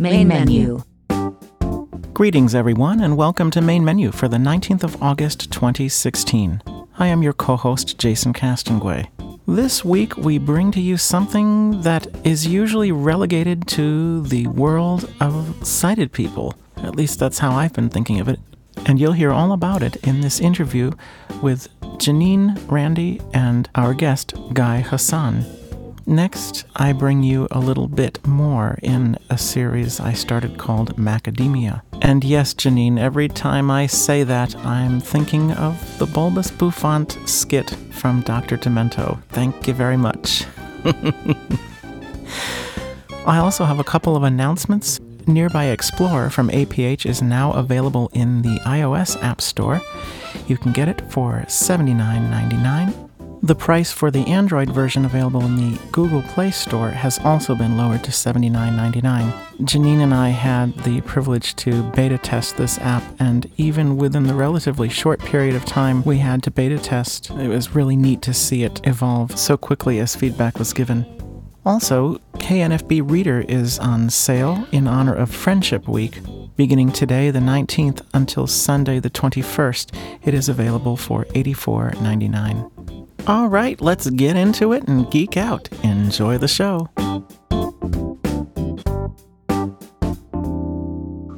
Main menu Greetings, everyone, and welcome to Main Menu for the 19th of August 2016. I am your co host, Jason Castonguay. This week, we bring to you something that is usually relegated to the world of sighted people. At least that's how I've been thinking of it. And you'll hear all about it in this interview with Janine Randy and our guest, Guy Hassan. Next, I bring you a little bit more in a series I started called Macadamia. And yes, Janine, every time I say that, I'm thinking of the Bulbous Bouffant skit from Dr. Demento. Thank you very much. I also have a couple of announcements. Nearby Explorer from APH is now available in the iOS App Store. You can get it for $79.99. The price for the Android version available in the Google Play Store has also been lowered to $79.99. Janine and I had the privilege to beta test this app, and even within the relatively short period of time we had to beta test, it was really neat to see it evolve so quickly as feedback was given. Also, KNFB Reader is on sale in honor of Friendship Week. Beginning today, the 19th, until Sunday, the 21st, it is available for $84.99. All right, let's get into it and geek out. Enjoy the show.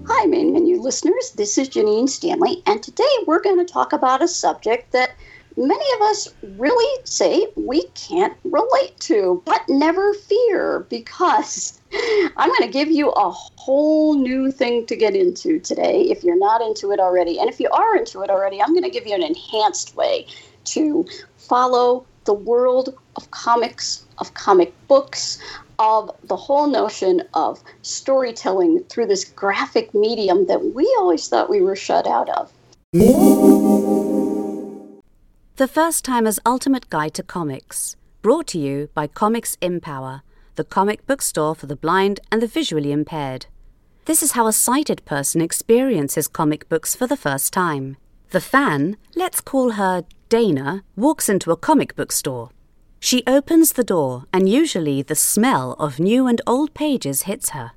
Hi, Main Menu listeners. This is Janine Stanley, and today we're going to talk about a subject that many of us really say we can't relate to, but never fear because I'm going to give you a whole new thing to get into today if you're not into it already. And if you are into it already, I'm going to give you an enhanced way to follow the world of comics, of comic books, of the whole notion of storytelling through this graphic medium that we always thought we were shut out of. The First Timer's Ultimate Guide to Comics, brought to you by Comics Empower, the comic book store for the blind and the visually impaired. This is how a sighted person experiences comic books for the first time. The fan, let's call her Dana, walks into a comic book store. She opens the door, and usually the smell of new and old pages hits her.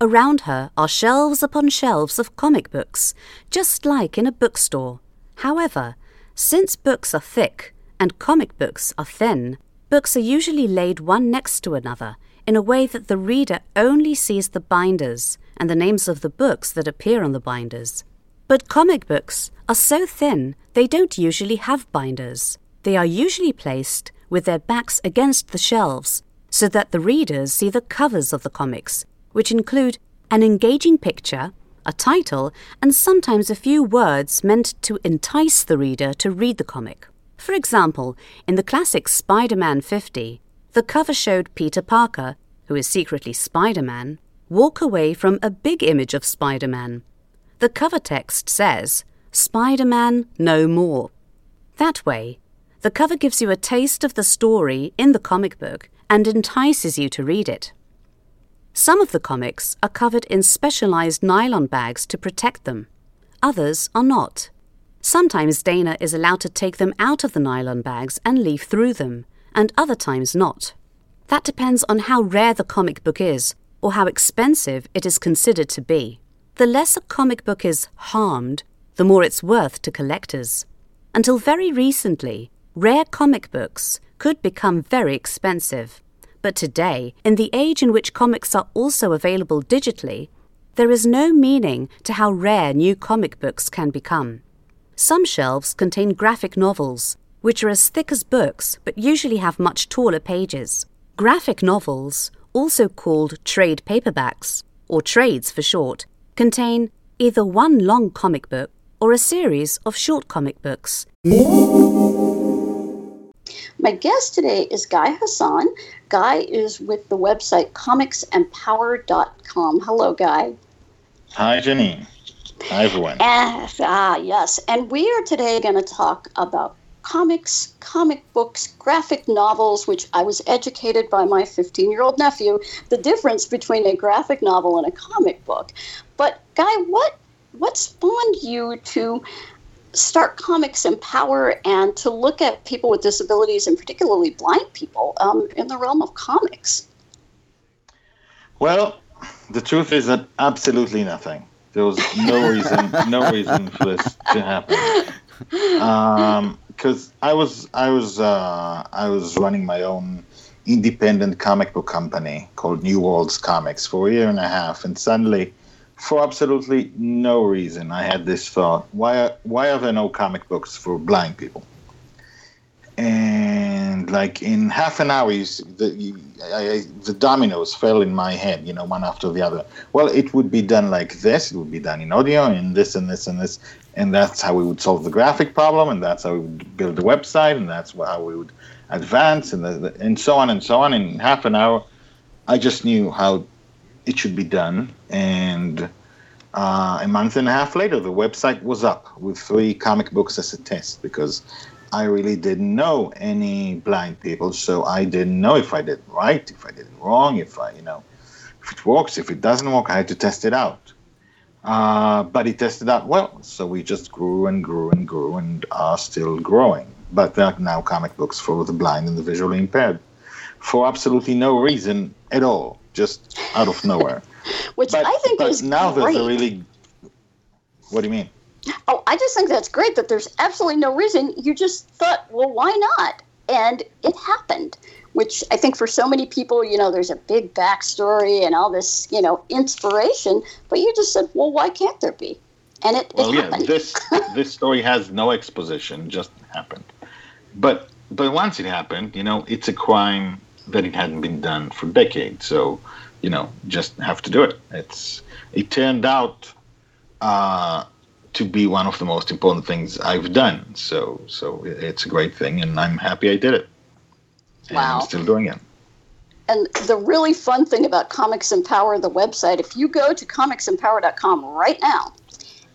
Around her are shelves upon shelves of comic books, just like in a bookstore. However, since books are thick and comic books are thin, books are usually laid one next to another in a way that the reader only sees the binders and the names of the books that appear on the binders. But comic books are so thin they don't usually have binders. They are usually placed with their backs against the shelves so that the readers see the covers of the comics, which include an engaging picture, a title, and sometimes a few words meant to entice the reader to read the comic. For example, in the classic Spider Man 50, the cover showed Peter Parker, who is secretly Spider Man, walk away from a big image of Spider Man. The cover text says, Spider Man no more. That way, the cover gives you a taste of the story in the comic book and entices you to read it. Some of the comics are covered in specialized nylon bags to protect them. Others are not. Sometimes Dana is allowed to take them out of the nylon bags and leaf through them, and other times not. That depends on how rare the comic book is or how expensive it is considered to be. The less a comic book is harmed, the more it's worth to collectors. Until very recently, rare comic books could become very expensive. But today, in the age in which comics are also available digitally, there is no meaning to how rare new comic books can become. Some shelves contain graphic novels, which are as thick as books but usually have much taller pages. Graphic novels, also called trade paperbacks, or trades for short, contain either one long comic book or a series of short comic books. My guest today is Guy Hassan. Guy is with the website comicsempower.com. Hello, Guy. Hi, Janine. Hi, everyone. Ah, ah, yes. And we are today going to talk about comics, comic books, graphic novels, which I was educated by my 15 year old nephew, the difference between a graphic novel and a comic book. But, Guy, what, what spawned you to start Comics Empower and to look at people with disabilities and particularly blind people um, in the realm of comics? Well, the truth is that absolutely nothing. There was no reason, no reason for this to happen. Um, because I was I was uh, I was running my own independent comic book company called New Worlds Comics for a year and a half, and suddenly, for absolutely no reason, I had this thought: why are, why are there no comic books for blind people? And like in half an hour, the I, the dominoes fell in my head, you know, one after the other. Well, it would be done like this. It would be done in audio, and this and this and this and that's how we would solve the graphic problem, and that's how we would build the website, and that's how we would advance, and the, and so on and so on. In half an hour, I just knew how it should be done, and uh, a month and a half later, the website was up with three comic books as a test because I really didn't know any blind people, so I didn't know if I did right, if I did wrong, if I, you know, if it works, if it doesn't work, I had to test it out. Uh, but it tested out well, so we just grew and grew and grew and are still growing. But there are now comic books for the blind and the visually impaired for absolutely no reason at all, just out of nowhere. Which but, I think but is now great. there's a really. What do you mean? Oh, I just think that's great that there's absolutely no reason. You just thought, well, why not? And it happened, which I think for so many people, you know, there's a big backstory and all this, you know, inspiration, but you just said, well, why can't there be? And it, Well, it yeah, happened. this this story has no exposition, just happened. But but once it happened, you know, it's a crime that it hadn't been done for decades. So, you know, just have to do it. It's it turned out uh, to be one of the most important things I've done. So so it's a great thing, and I'm happy I did it. And Wow. I'm still doing it. And the really fun thing about Comics Empower, the website, if you go to comicsempower.com right now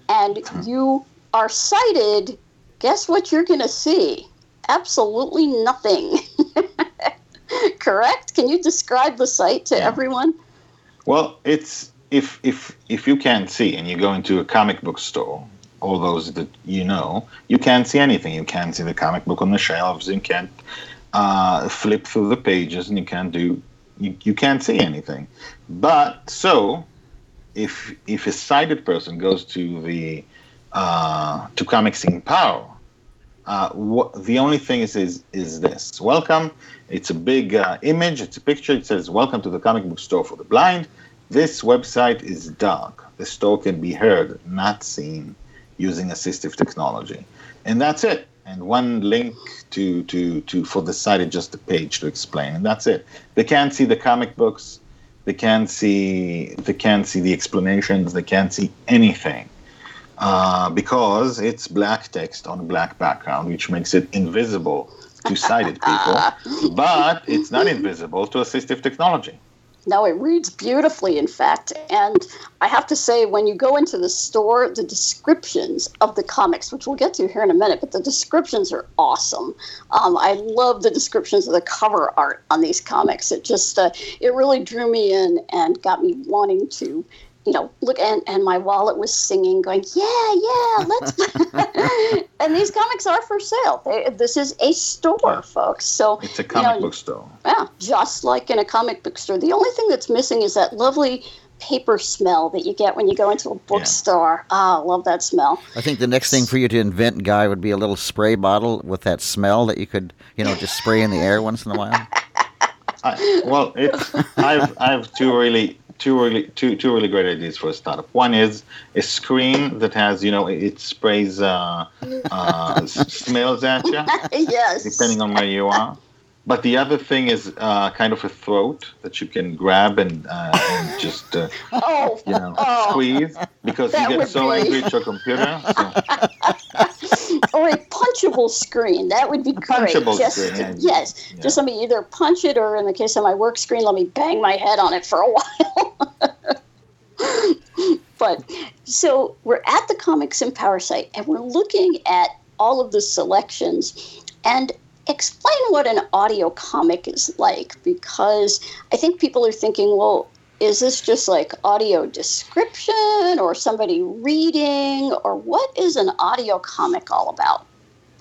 and you are sighted, guess what you're going to see? Absolutely nothing. Correct? Can you describe the site to Yeah. everyone? Well, it's if if if you can't see and you go into a comic book store, all those that you know, you can't see anything. You can't see the comic book on the shelves. You can't uh, flip through the pages, and you can't do you, you can't see anything. But so, if if a sighted person goes to the uh, to Comics Empower, uh, what, the only thing is, is is this: welcome. It's a big uh, image. It's a picture. It says, "Welcome to the comic book store for the blind." This website is dark. The store can be heard, not seen, using assistive technology, and that's it. And one link to to to for the site is just a page to explain, and that's it. They can't see the comic books. They can't see. They can't see the explanations. They can't see anything uh, because it's black text on black background, which makes it invisible to sighted people, but it's not invisible to assistive technology. No, it reads beautifully, in fact. And I have to say, when you go into the store, the descriptions of the comics, which we'll get to here in a minute, but the descriptions are awesome. Um, I love the descriptions of the cover art on these comics. It just, uh, it really drew me in and got me wanting to. You know, look and, and my wallet was singing, going, yeah, yeah, let's. and these comics are for sale. They, this is a store, folks. So It's a you comic know, book store. yeah, just like in a comic book store. The only thing that's missing is that lovely paper smell that you get when you go into a bookstore. Ah, I love that smell. I think the next thing for you to invent, Guy, would be a little spray bottle with that smell that you could, you know, just spray in the air once in a while. I, well, it's I've I've two really two really two two really great ideas for a startup. One is a screen that has you know it sprays uh, uh, smells at you yes. depending on where you are. But the other thing is uh, kind of a throat that you can grab and, uh, and just uh, Oh, you know oh. squeeze because you get so angry at your computer. So, or a punchable screen. That would be great. punchable Just- screen, yeah. Yes, just let me either punch it or, in the case of my work screen, let me bang my head on it for a while. but so we're at the Comics Empower site and we're looking at all of the selections and explain what an audio comic is like because I think people are thinking, well, is this just like audio description or somebody reading or what is an audio comic all about?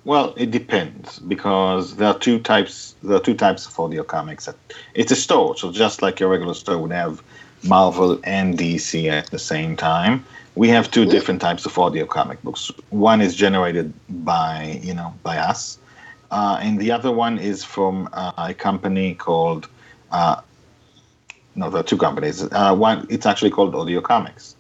Well, it depends because there are two types. There are two types of audio comics. It's a store, so just like your regular store would have Marvel and DC at the same time. We have two different types of audio comic books. One is generated by you know by us, uh, and the other one is from uh, a company called. Uh, no, there are two companies. Uh, one, it's actually called Audio Comics,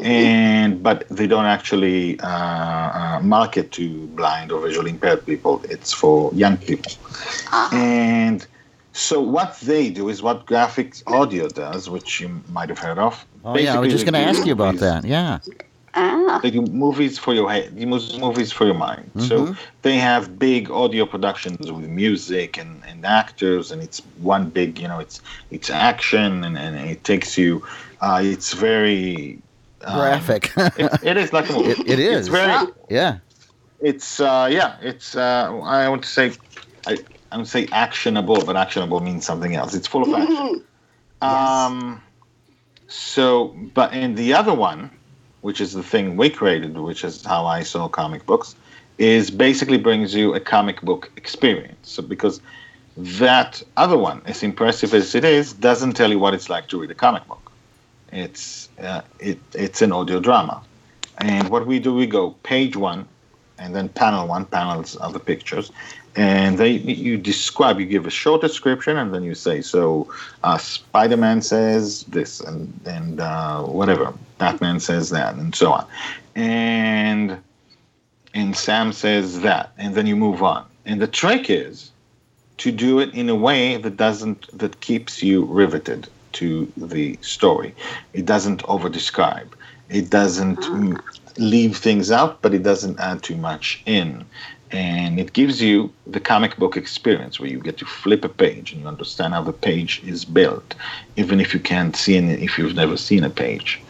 and but they don't actually uh, uh, market to blind or visually impaired people. It's for young people, and so what they do is what graphics audio does, which you might have heard of. Oh yeah, I was just going to ask you about movies- that. Yeah. Ah, They do movies for your head, you mus- movies for your mind. So they have big audio productions with music and, and actors, and it's one big, you know, it's it's action, and, and it takes you. Uh, it's very um, Graphic. it, it is like a movie. It- it is. It's very. yeah. It's uh, yeah. It's uh, I want to say. I, I would say actionable, but actionable means something else. It's full of action. Um, so, but in the other one, which is the thing we created, which is how I saw comic books, is basically brings you a comic book experience. So because that other one, as impressive as it is, doesn't tell you what it's like to read a comic book. It's uh, it it's an audio drama, and what we do, we go page one, and then panel one, panels of the pictures, and they you describe, you give a short description, and then you say, so uh, Spider-Man says this, and and uh, whatever, Batman says that, and so on, and and Sam says that, and then you move on. And the trick is to do it in a way that doesn't that keeps you riveted to the story. It doesn't over describe. It doesn't mm, leave things out, but it doesn't add too much in. And it gives you the comic book experience where you get to flip a page and you understand how the page is built, even if you can't see it, if you've never seen a page.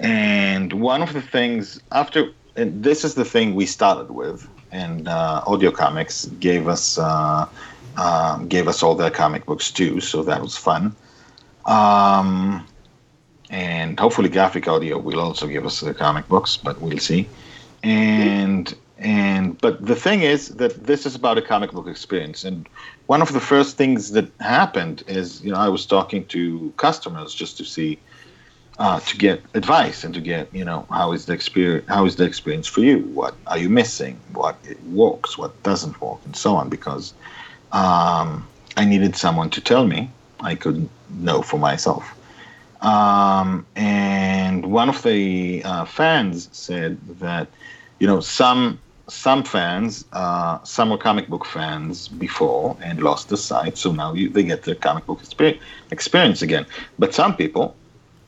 And one of the things after, and this is the thing we started with, and uh, Audio Comics gave us uh, uh, gave us all their comic books too, so that was fun. Um, and hopefully, Graphic Audio will also give us the comic books, but we'll see. And and but the thing is that this is about a comic book experience, and one of the first things that happened is you know I was talking to customers just to see uh, to get advice and to get you know how is the experience how is the experience for you? What are you missing? What works? What doesn't work? And so on because um, I needed someone to tell me. I couldn't know for myself. Um, and one of the uh, fans said that you know some some fans uh, some were comic book fans before and lost the sight so now you, they get the comic book experience, experience again. But some people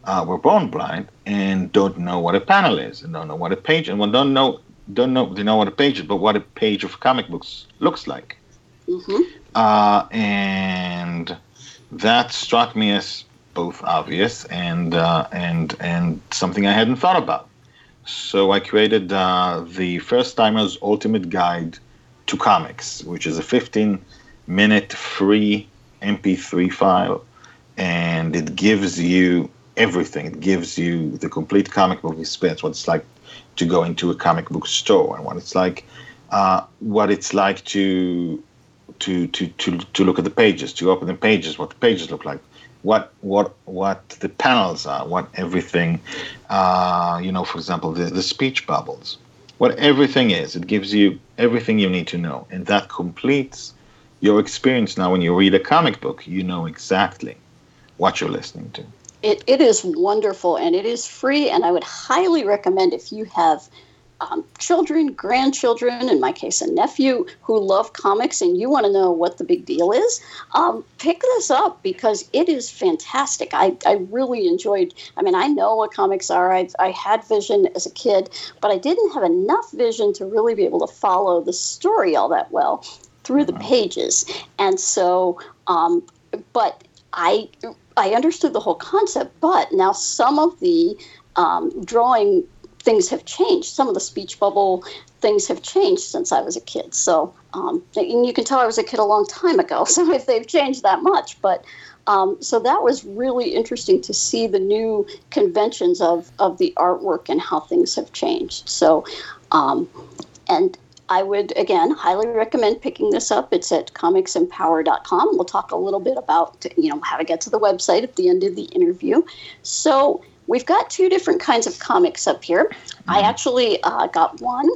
uh, were born blind and don't know what a panel is and don't know what a page and well, don't know don't know they know what a page is but what a page of comic books looks like. Hmm uh, and that struck me as both obvious and uh, and and something I hadn't thought about. So I created uh, the First Timers Ultimate Guide to Comics, which is a 15-minute free MP3 file, and it gives you everything. It gives you the complete comic book experience, what it's like to go into a comic book store, and what it's like, uh, what it's like to to, to, to, to look at the pages, to open the pages, what the pages look like, what what what the panels are, what everything, uh, you know, for example, the, the speech bubbles, what everything is. It gives you everything you need to know, and that completes your experience. Now, when you read a comic book, you know exactly what you're listening to. It, it is wonderful and it is free, and I would highly recommend if you have um, children, grandchildren, in my case, a nephew who love comics, and you want to know what the big deal is, um, pick this up because it is fantastic. I, I really enjoyed. I mean, I know what comics are. I, I had vision as a kid, but I didn't have enough vision to really be able to follow the story all that well through the pages, and so. Um, but I I understood the whole concept, but now some of the um, drawing things have changed. Some of the speech bubble things have changed since I was a kid. So, um, and you can tell I was a kid a long time ago. So if they've changed that much, but um, so that was really interesting to see the new conventions of of the artwork and how things have changed. So, um, and I would again highly recommend picking this up. It's at comicsempower.com. We'll talk a little bit about you know how to get to the website at the end of the interview. So we've got two different kinds of comics up here. Mm-hmm. I actually uh, got one.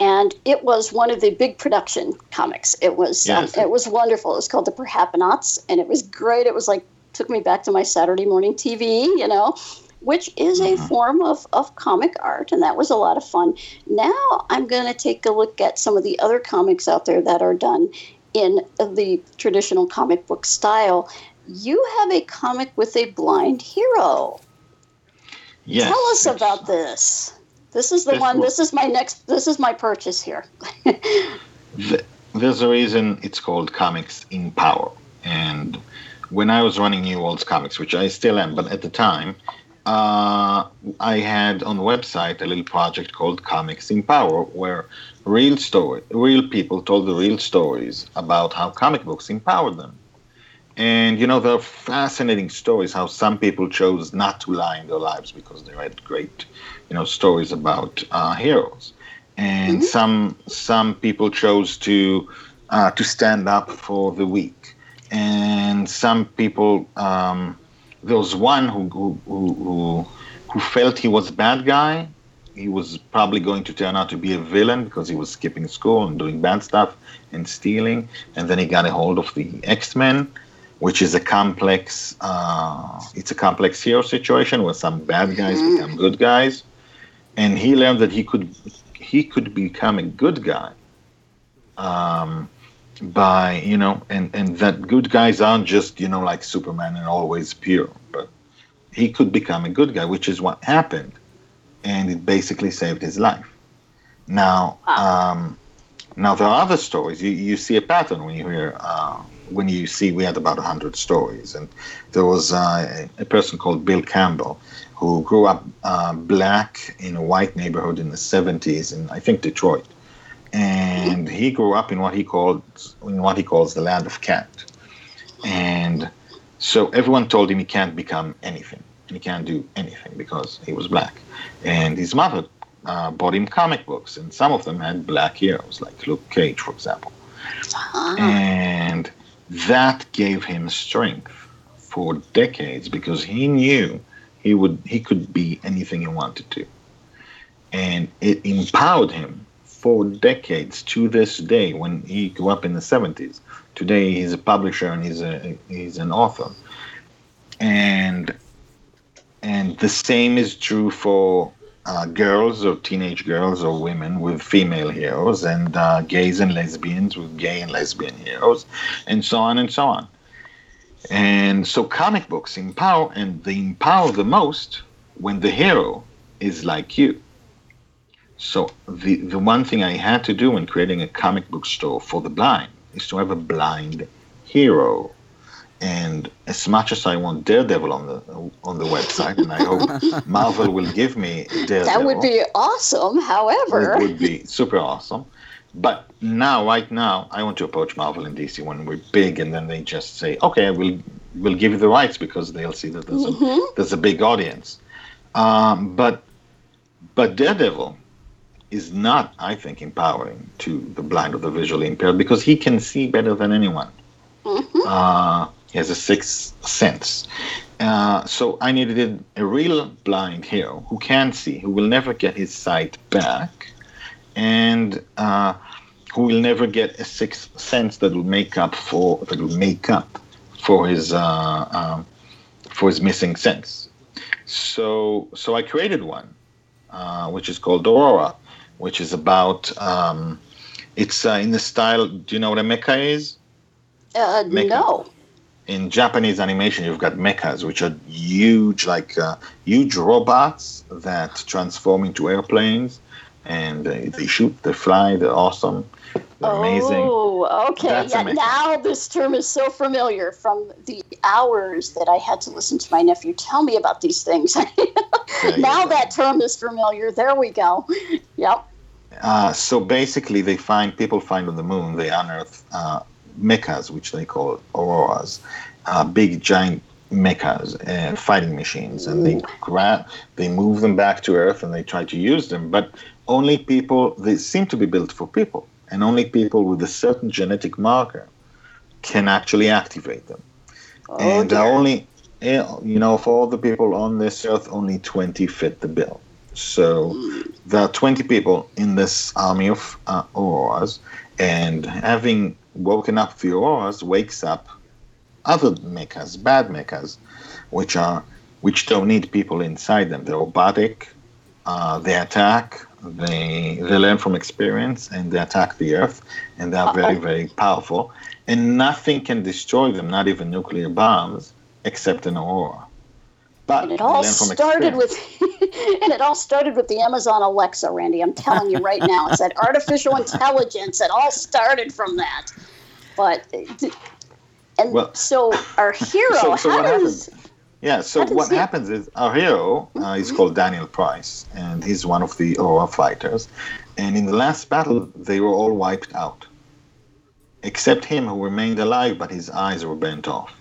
And it was one of the big production comics. It was um, yes. um, it was wonderful. It was called the Perhapanauts, and it was great. It was like took me back to my Saturday morning TV, you know which is a mm-hmm. form of, of comic art, and that was a lot of fun. Now I'm going to take a look at some of the other comics out there that are done in the traditional comic book style. You have a comic with a blind hero. Yes. Tell us about this. This is the this one. This is my next. This is my purchase here. there's a reason it's called Comics Empower. And when I was running New Worlds Comics, which I still am, but at the time, uh, I had on the website a little project called Comics Empower, where real story, real people told the real stories about how comic books empowered them. And you know, there are fascinating stories how some people chose not to lie in their lives because they read great, you know, stories about uh, heroes, and mm-hmm. some some people chose to uh, to stand up for the weak, and some people. Um, there was one who who, who who felt he was a bad guy. He was probably going to turn out to be a villain because he was skipping school and doing bad stuff and stealing. And then he got a hold of the X Men, which is a complex. Uh, it's a complex hero situation where some bad guys mm-hmm. become good guys, and he learned that he could he could become a good guy. Um, by you know and and that good guys aren't just you know like superman and always pure but he could become a good guy which is what happened and it basically saved his life now um, now there are other stories you, you see a pattern when you hear uh, when you see we had about 100 stories and there was uh, a person called bill campbell who grew up uh, black in a white neighborhood in the 70s in i think detroit and he grew up in what he called in what he calls the land of can't. And so everyone told him he can't become anything, and he can't do anything because he was black. And his mother uh, bought him comic books, and some of them had black heroes, like Luke Cage, for example. Uh-huh. And that gave him strength for decades because he knew he would he could be anything he wanted to, and it empowered him for decades to this day when he grew up in the 70s. Today he's a publisher and he's a he's an author. And and the same is true for uh, girls or teenage girls or women with female heroes and uh, gays and lesbians with gay and lesbian heroes and so on and so on. And so comic books empower and they empower the most when the hero is like you so the the one thing I had to do when creating a comic book store for the blind is to have a blind hero. And as much as I want Daredevil on the on the website, and I hope Marvel will give me Daredevil, that would be awesome. However, it would be super awesome. But now, right now, I want to approach Marvel and DC when we're big, and then they just say, "Okay, we'll we'll give you the rights because they'll see that there's mm-hmm. a there's a big audience." Um, but but Daredevil is not, I think, empowering to the blind or the visually impaired because he can see better than anyone. Mm-hmm. Uh, he has a sixth sense. Uh, so I needed a real blind hero who can see, who will never get his sight back, and uh, who will never get a sixth sense that will make up for that will make up for his uh, um, for his missing sense. So so I created one, uh, which is called Aurora, which is about. Um, it's uh, in the style. Do you know what a mecha is? Uh, Make no. In Japanese animation, you've got mechas, which are huge, like uh, huge robots that transform into airplanes, and uh, they shoot, they fly, they're awesome, they're amazing. Oh, okay. That's Yeah, now this term is so familiar from the hours that I had to listen to my nephew tell me about these things. Now that term is familiar. There we go. Yep. Uh, so basically, they find people find on the moon, they unearth uh, mechas, which they call auroras, uh, big giant mechas, uh, fighting machines, and they grab, they move them back to Earth, and they try to use them. But only people, they seem to be built for people, and only people with a certain genetic marker can actually activate them. Oh, and only, eh, you know, for all the people on this Earth, only 20 fit the bill. So there are 20 people in this army of uh, auroras, and having woken up auroras wakes up other mechas, bad mechas, which are which don't need people inside them. They're robotic. Uh, they attack. They they learn from experience, and they attack the Earth, and they are very very powerful. And nothing can destroy them, not even nuclear bombs, except an aurora. But And it all started experience. with, and it all started with the Amazon Alexa, Randy. I'm telling you right now, it's that artificial intelligence. It all started from that. But, and Well, so our hero, so- so how what does Yeah, so what he- happens is our hero uh, is called Daniel Price, and he's one of the Aurora fighters. And in the last battle, they were all wiped out, except him who remained alive, but his eyes were bent off.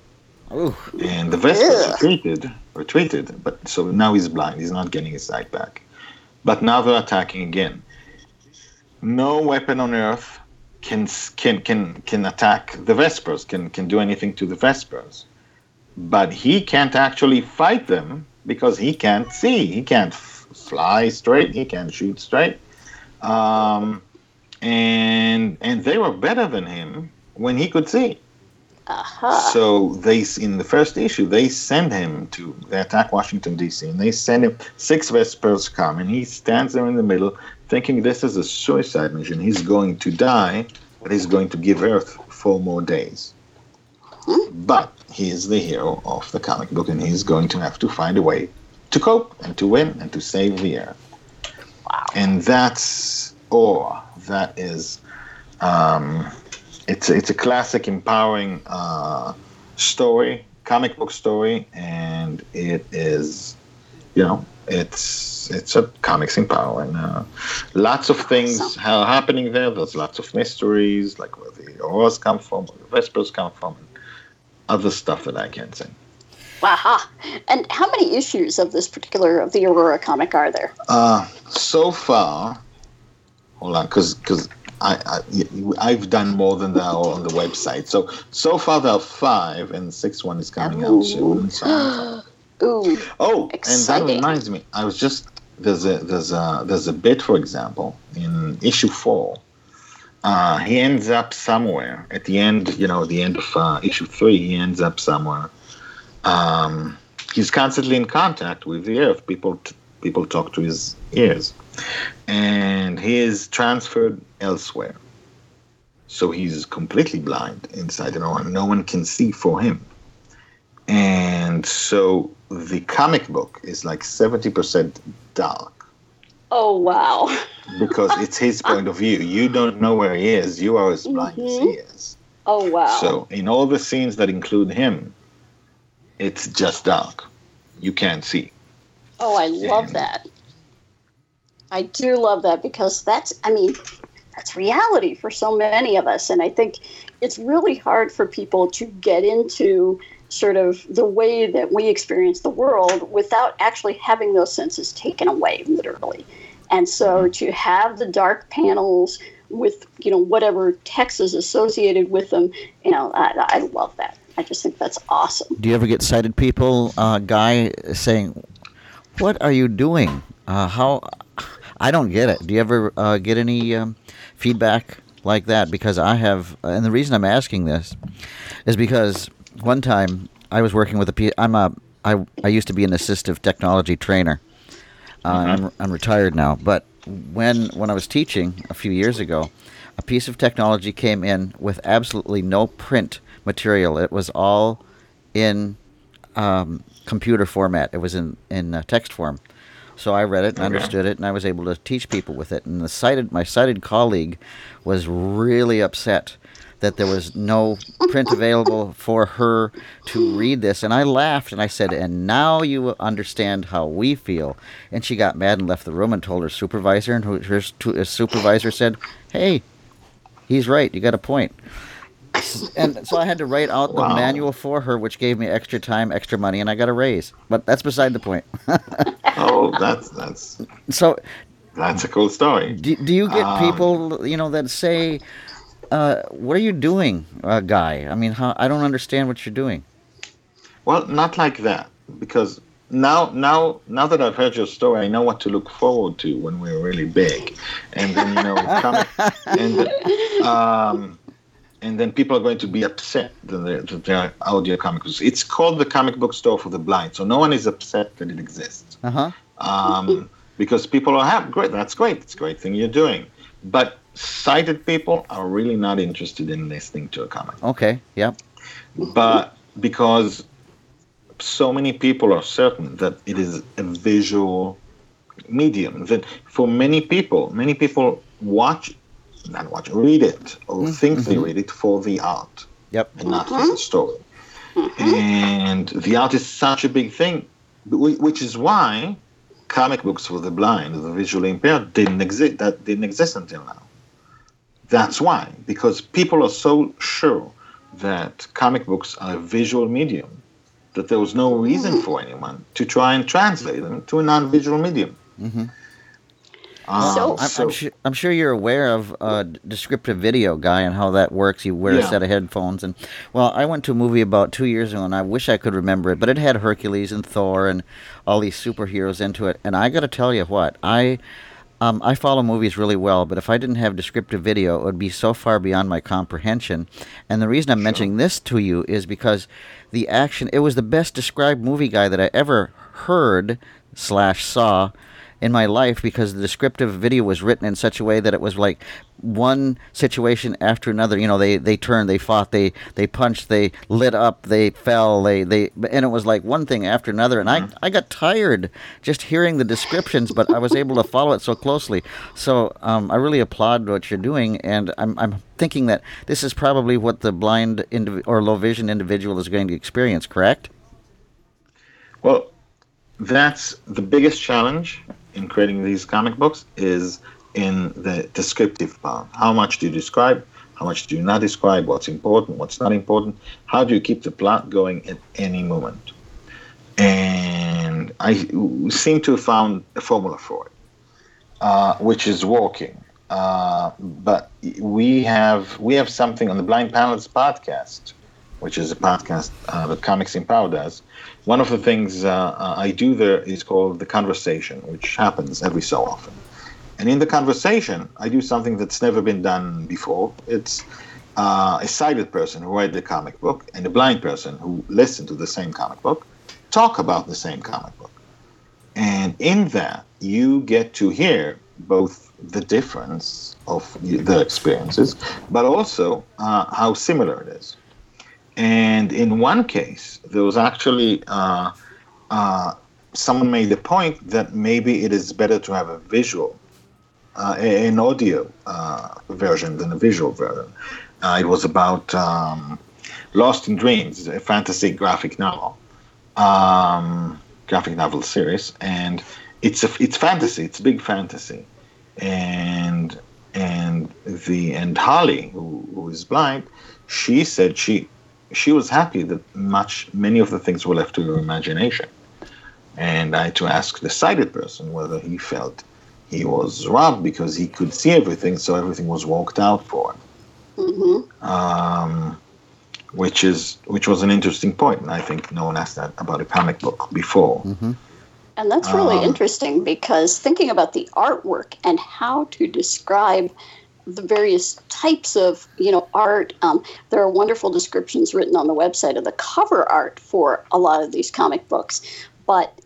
Ooh. And the Vespers Ugh. retreated, retreated, but so now he's blind. He's not getting his sight back. But now they're attacking again. No weapon on Earth can can can can attack the Vespers. Can can do anything to the Vespers. But he can't actually fight them because he can't see. He can't f- fly straight. He can't shoot straight. Um, and and they were better than him when he could see. Aha. So they, in the first issue, they send him to they attack Washington D.C. and they send him six Vespers come and he stands there in the middle, thinking this is a suicide mission. He's going to die, but he's going to give Earth four more days. But he is the hero of the comic book, and he's going to have to find a way to cope and to win and to save the Earth. And that's awe. That is. Um, it's it's a classic, empowering uh, story, comic book story, and it is, you know, it's it's a comics empowering. Uh, lots of things are happening there. There's lots of mysteries, like where the auroras come from, where the vespers come from, and other stuff that I can't say. Aha. And how many issues of this particular of the Aurora comic are there? Uh, so far, hold on, because because I, I I've done more than that on the website. So so far there are five, and the sixth one is coming out soon. So Ooh. oh, and that reminds me, I was just there's a there's a there's a bit, for example, in issue four. Uh, he ends up somewhere at the end, you know, the end of uh, issue three. He ends up somewhere. Um, he's constantly in contact with the earth. People t- people talk to his ears, and he is transferred elsewhere. So he's completely blind inside the Aurora. No one can see for him. And so the comic book is like 70% dark Oh, wow. because it's his point of view. You don't know where he is. You are as blind as he mm-hmm. is. Oh, wow. So in all the scenes that include him, it's just dark. You can't see. Oh, I love that. I do love that because that's, I mean, that's reality for so many of us. And I think it's really hard for people to get into sort of the way that we experience the world without actually having those senses taken away, literally. And so to have the dark panels with, you know, whatever text is associated with them, you know, I, I love that. I just think that's awesome. Do you ever get sighted people, uh, guy, saying, "What are you doing? Uh, how?" I don't get it. Do you ever uh, get any um, feedback like that? Because I have, and the reason I'm asking this is because one time I was working with a. P- I'm a. I I used to be an assistive technology trainer. Uh, I'm, I'm retired now, but when when I was teaching a few years ago, a piece of technology came in with absolutely no print material. It was all in um, computer format. It was in in uh, text form. So I read it and Okay. understood it, and I was able to teach people with it. And the sighted, my sighted colleague, was really upset that there was no print available for her to read this. And I laughed and I said, "And now you understand how we feel." And she got mad and left the room and told her supervisor, and her, her her supervisor said, "Hey, he's right. You got a point." And so I had to write out the Wow. manual for her, which gave me extra time, extra money, and I got a raise. But that's beside the point. Oh, that's that's so that's a cool story. do, do you get Um, people, you know, that say, uh, "What are you doing, uh, guy?" I mean, how, I don't understand what you're doing. Well, not like that, because now, now, now that I've heard your story, I know what to look forward to when we're really big, and then you know, comic, and um, and then people are going to be upset that they're, that they're audio comic books. It's called the comic book store for the blind, so no one is upset that it exists. Uh huh. um, because people are happy. Great, that's great. It's a great thing you're doing. But sighted people are really not interested in listening to a comic. Okay. Yep. But because so many people are certain that it is a visual medium, that for many people, many people watch, not watch, read it or mm-hmm. think they mm-hmm. read it for the art Yep. and not mm-hmm. for the story. And the art is such a big thing, which is why comic books for the blind, the visually impaired, didn't exist. That didn't exist until now. That's why, because people are so sure that comic books are a visual medium that there was no reason for anyone to try and translate them to a non-visual medium. Mhm. Um, So- I'm, so- I'm, sure, I'm sure you're aware of uh, descriptive video, guy, and how that works. You wear a set of headphones, and well, I went to a movie about two years ago, and I wish I could remember it, but it had Hercules and Thor and all these superheroes into it. And I got to tell you what, I um, I follow movies really well, but if I didn't have descriptive video, it would be so far beyond my comprehension. And the reason I'm mentioning this to you is because the action, it was the best described movie guy that I ever heard slash saw in my life because the descriptive video was written in such a way that it was like one situation after another. You know, they they turned, they fought, they they punched, they lit up, they fell, they they, and it was like one thing after another. And I I got tired just hearing the descriptions, but I was able to follow it so closely. So um, I really applaud what you're doing, and I'm I'm thinking that this is probably what the blind indiv- or low vision individual is going to experience. Correct? Well, that's the biggest challenge in creating these comic books is in the descriptive part. How much do you describe? How much do you not describe? What's important? What's not important? How do you keep the plot going at any moment? And I seem to have found a formula for it, uh, which is working. Uh, but we have we have something on the Blind Panels podcast, which is a podcast uh, that Comics Empower does. One of the things uh, uh, I do there is called the conversation, which happens every so often. And in the conversation, I do something that's never been done before. It's uh, a sighted person who read the comic book and a blind person who listened to the same comic book talk about the same comic book. And in that, you get to hear both the difference of the experiences, but also uh, how similar it is. And in one case, there was actually uh, uh, someone made the point that maybe it is better to have a visual, uh, an audio uh, version than a visual version. Uh, it was about um, Lost in Dreams, a fantasy graphic novel, um, graphic novel series, and it's a, it's fantasy. It's big fantasy, and and the and Holly, who, who is blind, she said she she was happy that much many of the things were left to her imagination. And I had to ask the sighted person whether he felt he was robbed because he could see everything, so everything was walked out for him. hmm Um, which is which was an interesting point, and I think no one asked that about a comic book before. Mm-hmm. And that's really Um, interesting because thinking about the artwork and how to describe the various types of you know art, um, there are wonderful descriptions written on the website of the cover art for a lot of these comic books. But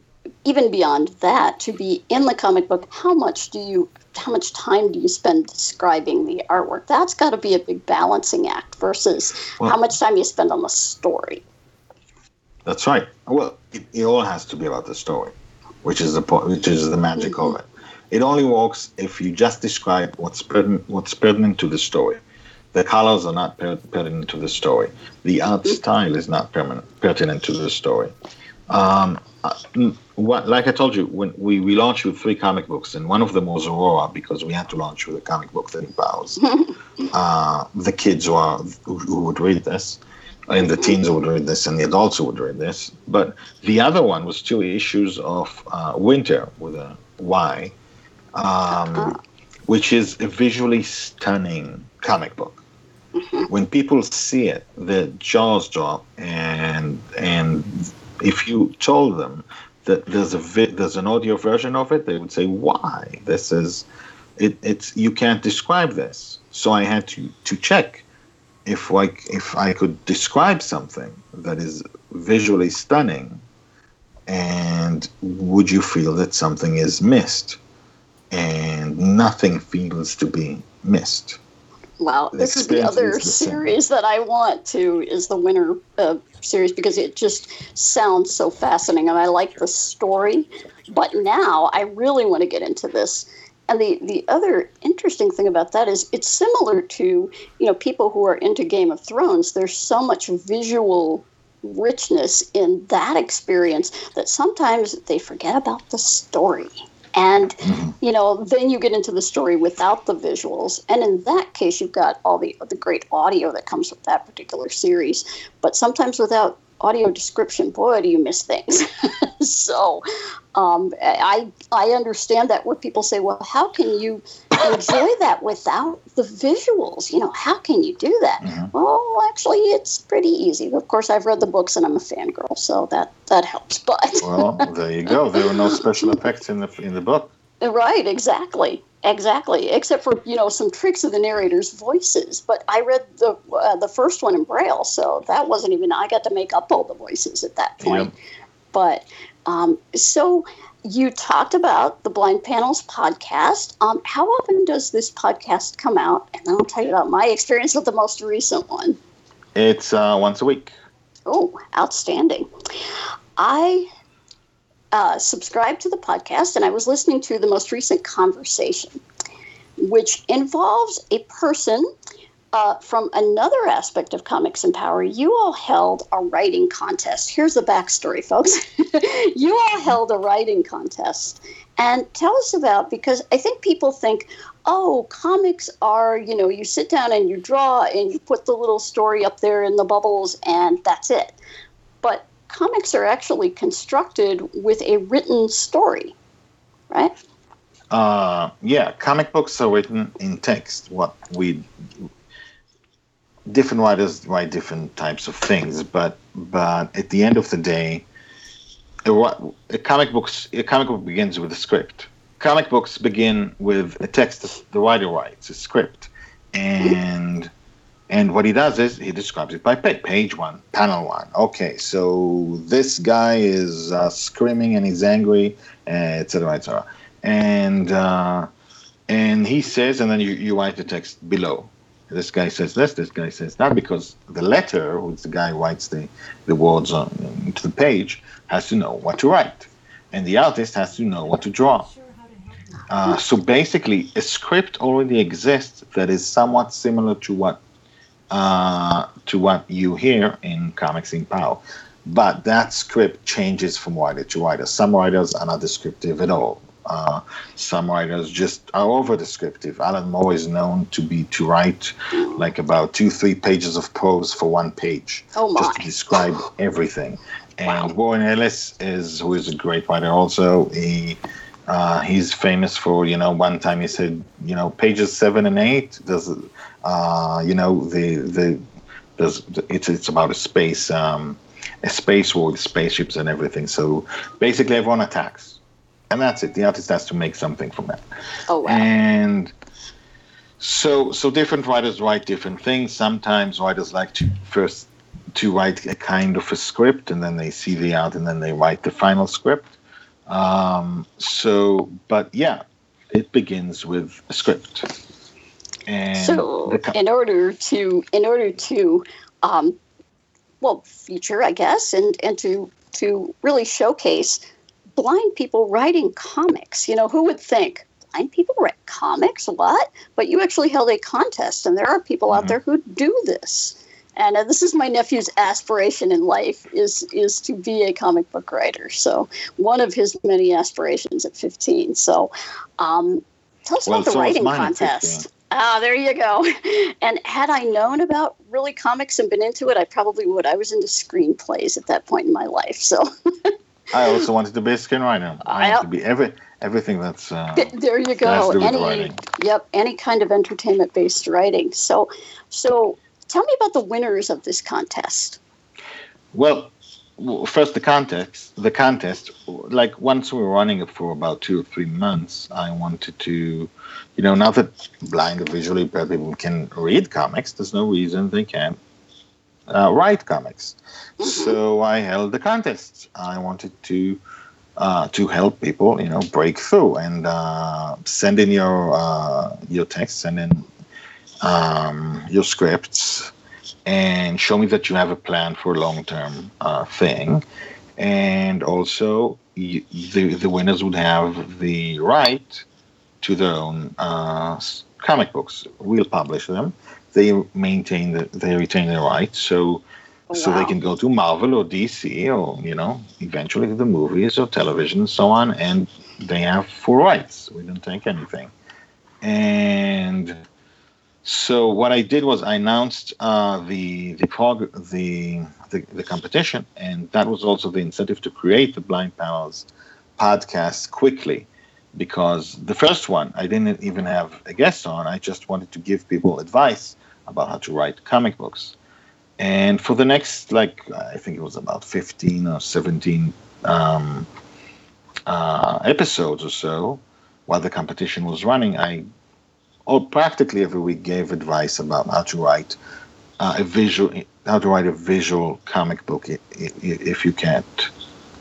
even beyond that, to be in the comic book, how much do you how much time do you spend describing the artwork? That's got to be a big balancing act versus Well- how much time you spend on the story. That's right. Well, it, it all has to be about the story, which is the point, which is the magic of it. It only works if you just describe what's pertinent, what's pertinent to the story. The colors are not per- pertinent to the story. The art style is not permanent, pertinent to the story. Um, uh, what, like I told you, when we, we launched with three comic books, and one of them was Aurora because we had to launch with a comic book that empowers uh, the kids who, are, who, who would read this, and the teens who would read this, and the adults who would read this. But the other one was two issues of uh, Winter with a Y, um, which is a visually stunning comic book. When people see it, their jaws drop, and and if you told them that there's a vi- there's an audio version of it, they would say, "Why? This is it, it's you can't describe this." So I had to to check if like if I could describe something that is visually stunning, and would you feel that something is missed, and nothing feels to be missed. Wow, The this is the other is the same. series that I want to is the Winter uh, series because it just sounds so fascinating and I like the story. But now I really want to get into this. And the, the other interesting thing about that is it's similar to, you know, people who are into Game of Thrones. There's so much visual richness in that experience that sometimes they forget about the story. And, you know, then you get into the story without the visuals. And in that case, you've got all the, the great audio that comes with that particular series. But sometimes without audio description, boy, do you miss things. so um, I, I understand that where people say, well, how can you enjoy that without the visuals? You know, how can you do that? Well, actually, it's pretty easy. Of course, I've read the books and I'm a fangirl, so that, that helps. But Well, there you go. There were no special effects in the in the book. Right, exactly, exactly. Except for you know some tricks of the narrators' voices. But I read the uh, the first one in Braille, so that wasn't even. I got to make up all the voices at that point. But um, so you talked about the Blind Panels podcast. Um, how often does this podcast come out? And I'll tell you about my experience with the most recent one. It's uh, once a week. Oh, outstanding. I uh, subscribed to the podcast and I was listening to the most recent conversation, which involves a person uh, from another aspect of Comics Empower. You all held a writing contest. Here's the backstory, folks. you all held a writing contest. And tell us about because I think people think, oh, comics are, you know, you sit down and you draw and you put the little story up there in the bubbles and that's it. But comics are actually constructed with a written story, right? Uh, yeah, comic books are written in text. What we different writers write different types of things, but but at the end of the day, a, a comic books a comic book begins with a script. Comic books begin with a text the writer writes, a script, and and what he does is he describes it by page, page one, panel one. Okay, so this guy is uh, screaming and he's angry, etc., etc. And uh, and he says, and then you, you write the text below. This guy says this, this guy says that, because the letter, which the guy writes the, the words on to the page, has to know what to write, and the artist has to know what to draw. Uh, so basically, a script already exists that is somewhat similar to what uh, to what you hear in Comics Empower. But that script changes from writer to writer. Some writers are not descriptive at all. Uh, some writers just are over descriptive. Alan Moore is known to be to write like about two, three pages of prose for one page, Oh, just to describe everything. And Warren Ellis is who is a great writer also. He uh, he's famous for you know one time he said you know pages seven and eight does uh, you know the the there's it's it's about a space um, a space war with spaceships and everything. So basically everyone attacks, and that's it. The artist has to make something from that. Oh, wow. And so so different writers write different things. Sometimes writers like to first to write a kind of a script and then they see the art and then they write the final script. Um, so, but yeah, it begins with a script. And so in order to in order to um, well feature i guess and and to to really showcase blind people writing comics you know who would think blind people write comics what but you actually held a contest and there are people out Mhm. there who do this and uh, this is my nephew's aspiration in life is is to be a comic book writer so one of his many aspirations at 15 so um, tell us Well, about the writing contest Ah, there you go. And had I known about really comics and been into it, I probably would. I was into screenplays at that point in my life. So I also wanted to be a screenwriter. I wanted to be every everything that's uh, there you go. to do with Any writing. yep, any kind of entertainment based writing. So so tell me about the winners of this contest. Well, first the context. The contest, like once we were running it for about two or three months, I wanted to, you know, now that blind or visually impaired people can read comics, there's no reason they can't uh, write comics. So I held the contest. I wanted to. Uh, to help people, you know, break through and uh, send in your uh, your text, send in um, your scripts, and show me that you have a plan for a long term uh, thing. And also, you, the, the winners would have the right to their own uh, comic books. We'll publish them. They maintain the, they retain the rights, so so they can go to Marvel or DC or you know eventually to the movies or television and so on, and they have full rights. We don't take anything. And so what I did was I announced uh, the the, prog- the the the competition, and that was also the incentive to create the Blind Panels podcast quickly, because the first one I didn't even have a guest on. I just wanted to give people advice about how to write comic books, and for the next like I think it was about fifteen or seventeen um, uh, episodes or so, while the competition was running, I or practically every week gave advice about how to write uh, a visual, how to write a visual comic book i- i- if you can't,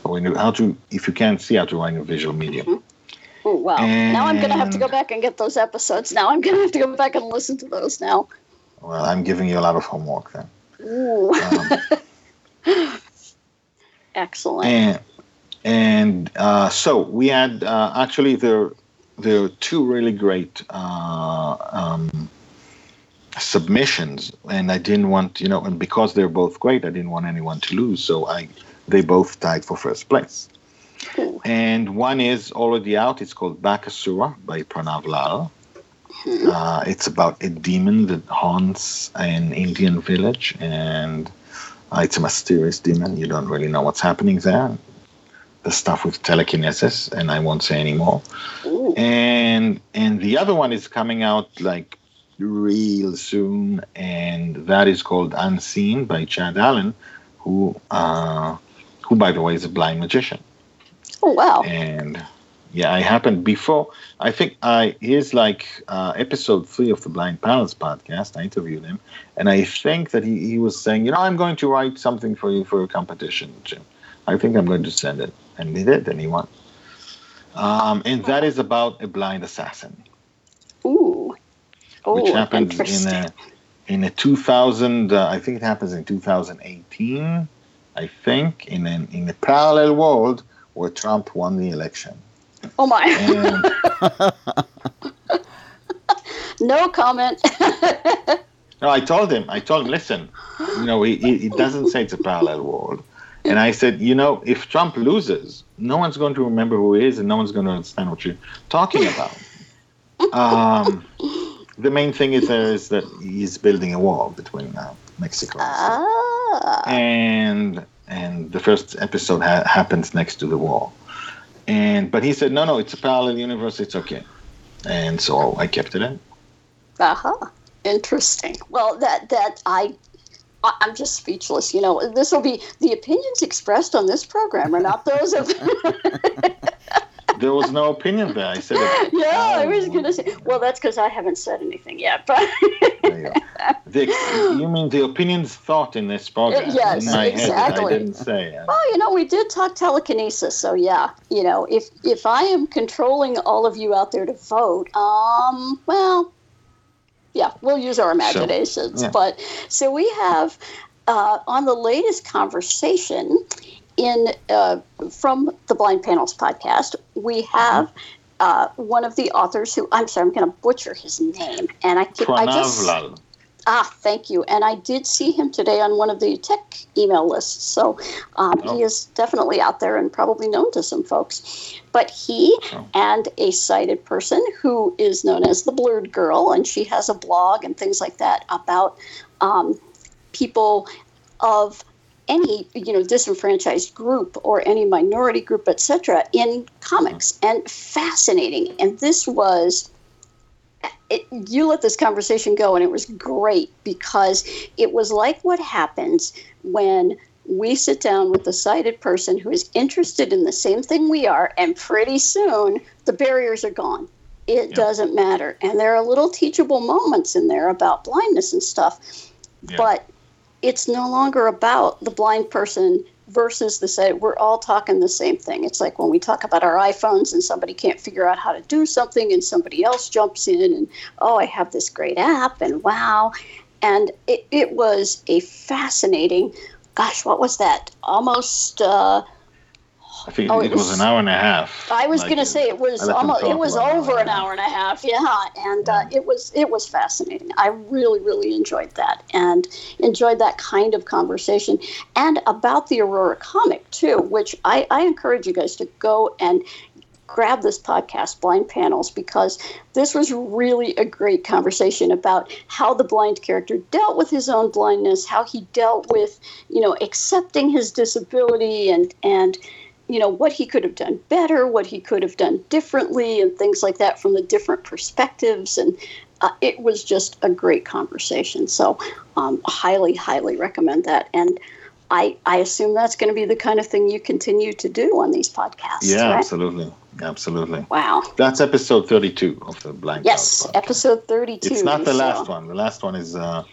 or how to if you can't see how to write a visual medium. Oh wow. now I'm gonna have to go back and get those episodes. Now I'm gonna have to go back and listen to those now. Well, I'm giving you a lot of homework then. Ooh. Um, Excellent. and and uh, so we had uh, actually there there are two really great uh, um, submissions, and I didn't want you know, and because they're both great, I didn't want anyone to lose, so I they both tied for first place. Ooh. And one is already out. It's called Bakasura by Pranav Lal. Uh, it's about a demon that haunts an Indian village, and uh, it's a mysterious demon. You don't really know what's happening there. The stuff with telekinesis, and I won't say anymore. Ooh. And and the other one is coming out like real soon, and that is called Unseen by Chad Allen, who uh, who by the way is a blind magician Oh wow. and yeah, I happened before. I think I here's like uh, episode three of the Blind Panels podcast. I interviewed him, and I think that he, he was saying, you know, I'm going to write something for you for a competition, Jim. I think I'm going to send it, and he did, and he won. Um, and that is about a blind assassin, Ooh. Oh, which interesting. in a in a 2000. Uh, I think it happens in 2018. I think in an in a parallel world where Trump won the election. Oh my. And no comment. No, I told him. I told him, listen, you know, he, he, he doesn't say it's a parallel world. And I said, you know, if Trump loses, no one's going to remember who he is, and no one's going to understand what you're talking about. um, the main thing is there is that he's building a wall between uh, Mexico and ah. and and the first episode ha- happens next to the wall. And but he said, no, no, it's a parallel universe. It's okay. And so I kept it in. Uh-huh. Interesting. Well, that that I I- I'm just speechless. You know, this will be the opinions expressed on this program are not those of there was no opinion there. I said it. yeah, I was gonna say. Well, that's because I haven't said anything yet. But There you, the, you mean the opinions thought in this program? Yes, in my Head exactly. I didn't say. uh, well, you know, we did talk telekinesis, so yeah, you know, if if I am controlling all of you out there to vote, um, well, yeah, we'll use our imaginations. yeah. But so we have uh, on the latest conversation in uh, from the Blind Panels podcast, we have. Uh, one of the authors who I'm sorry, I'm going to butcher his name, and I, can- I just Ah, thank you. And I did see him today on one of the tech email lists. So um, Oh. he is definitely out there and probably known to some folks. But he Oh. and a sighted person who is known as the Blurred Girl, and she has a blog and things like that about um, people of any you know disenfranchised group or any minority group etc in comics mm-hmm. and fascinating. And this was it, you let this conversation go and it was great because it was like what happens when we sit down with a sighted person who is interested in the same thing we are and pretty soon the barriers are gone. It doesn't matter. And there are little teachable moments in there about blindness and stuff Yeah. but it's no longer about the blind person versus the sight. We're all talking the same thing. It's like when we talk about our iPhones and somebody can't figure out how to do something and somebody else jumps in and, oh, I have this great app and wow. And it, it was a fascinating, gosh, what was that? Almost, uh, I think Oh, it, it was, was- an hour and a half. I was Like, going to say it was I let them almost, it was over an hour and a half. Yeah. And uh, it was, it was fascinating. I really, really enjoyed that and enjoyed that kind of conversation and about the Aurora comic too, which I, I encourage you guys to go and grab this podcast, Blind Panels, because this was really a great conversation about how the blind character dealt with his own blindness, how he dealt with, you know, accepting his disability and, and, you know, what he could have done better, what he could have done differently, and things like that from the different perspectives. And uh, it was just a great conversation. So, um, highly, highly recommend that. And I, I assume that's going to be the kind of thing you continue to do on these podcasts. Yeah, right? absolutely. Absolutely. Wow. That's episode 32 of the Blank Yes, episode 32. It's not the so- last one. The last one is uh,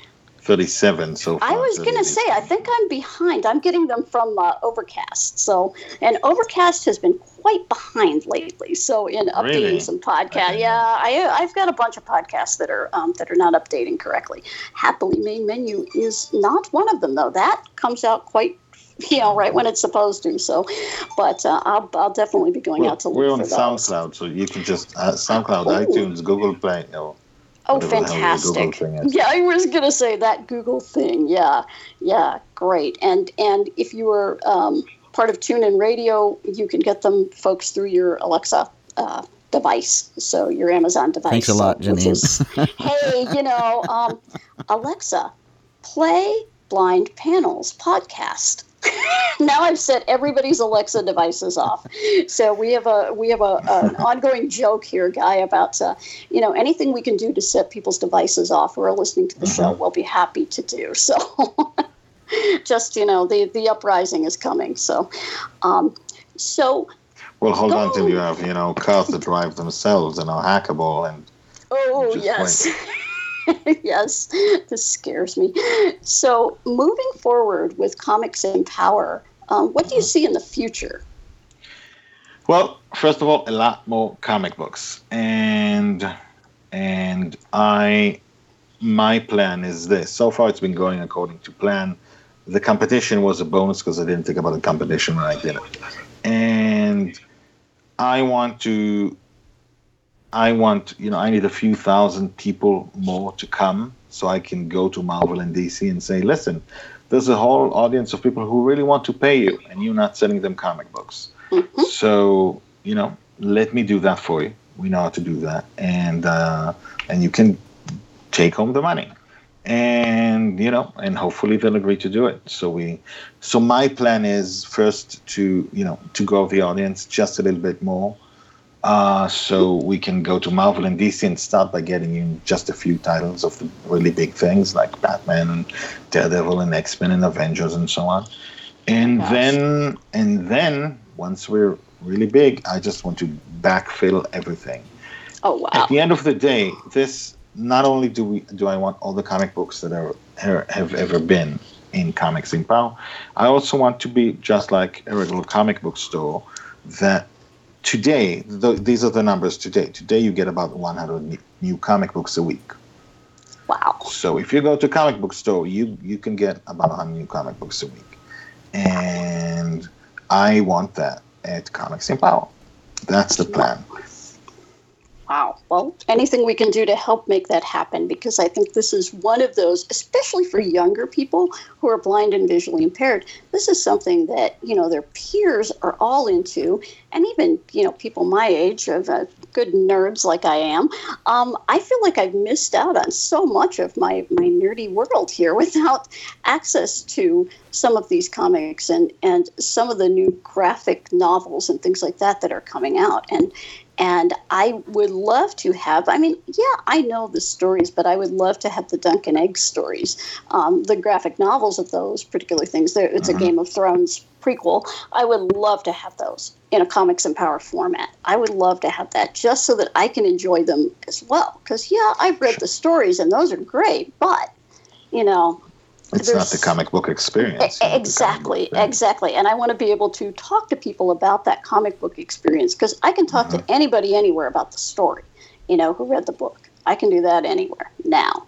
37 so far. I was going to say, I think I'm behind. I'm getting them from uh, Overcast. So, and Overcast has been quite behind lately. So, in updating Really? some podcasts, Okay. yeah, I, I've got a bunch of podcasts that are um, that are not updating correctly. Happily, main menu is not one of them, though. That comes out quite, you know, right when it's supposed to. So, but uh, I'll, I'll definitely be going Well, out to look we're on. SoundCloud, so you can just uh, SoundCloud, Oh. iTunes, Google Play. Or Oh, whatever the hell the Google fantastic! Yeah, I was gonna say that Google thing. Yeah, yeah, great. And and if you were um, part of TuneIn Radio, you can get them, folks, through your Alexa uh, device, so your Amazon device. Thanks a lot, so- which Janine. is- hey, you know, um, Alexa, play Blind Panels podcast. now I've set everybody's Alexa devices off. So we have a we have a, an ongoing joke here, guy, about uh, you know anything we can do to set people's devices off who are listening to the show. We'll be happy to do. So just you know the the uprising is coming. So um, so Well, hold on till you have, you know, cars that drive themselves and are hackable and Oh, yes. yes, this scares me. So, moving forward with Comics Empower, um, what do you see in the future? Well, first of all, a lot more comic books, and and I, my plan is this. So far, it's been going according to plan. The competition was a bonus because I didn't think about the competition when I did it, and I want to. I want, you know, I need a few thousand people more to come so I can go to Marvel and DC and say, listen, there's a whole audience of people who really want to pay you, and you're not selling them comic books. So you know, let me do that for you. We know how to do that, and uh, and you can take home the money, and you know, and hopefully they'll agree to do it. So we, so my plan is first to you know to grow the audience just a little bit more, uh, so we can go to Marvel and DC and start by getting in just a few titles of the really big things like Batman and Daredevil and X Men and Avengers and so on and Gosh. then and then once we're really big. I just want to backfill everything. Oh wow! At the end of the day, this not only do we do I want all the comic books that are have ever been in Comics Empower, I also want to be just like a regular comic book store. That today, th- these are the numbers today. Today, you get about 100 new comic books a week. Wow! So if you go to a comic book store, you you can get about 100 new comic books a week, and I want that at Comics Empower. That's the plan. Wow. Well, anything we can do to help make that happen because I think this is one of those, especially for younger people who are blind and visually impaired. This is something that, you know, their peers are all into. And even, you know, people my age, of uh, good nerds like I am, um, I feel like I've missed out on so much of my, my nerdy world here without access to some of these comics and, and some of the new graphic novels and things like that that are coming out. And and I would love to have, I mean, yeah, I know the stories, but I would love to have the Dunk and Egg stories, um, the graphic novels of those particular things. There, it's Mm-hmm. a Game of Thrones prequel. I would love to have those in a Comics Empower format. I would love to have that just so that I can enjoy them as well. Because, yeah, I've read the stories and those are great, but, you know, It's not the comic book experience. Not the comic Exactly, book exactly. And I want to be able to talk to people about that comic book experience because I can talk Mm-hmm. to anybody anywhere about the story, you know, who read the book. I can do that anywhere now.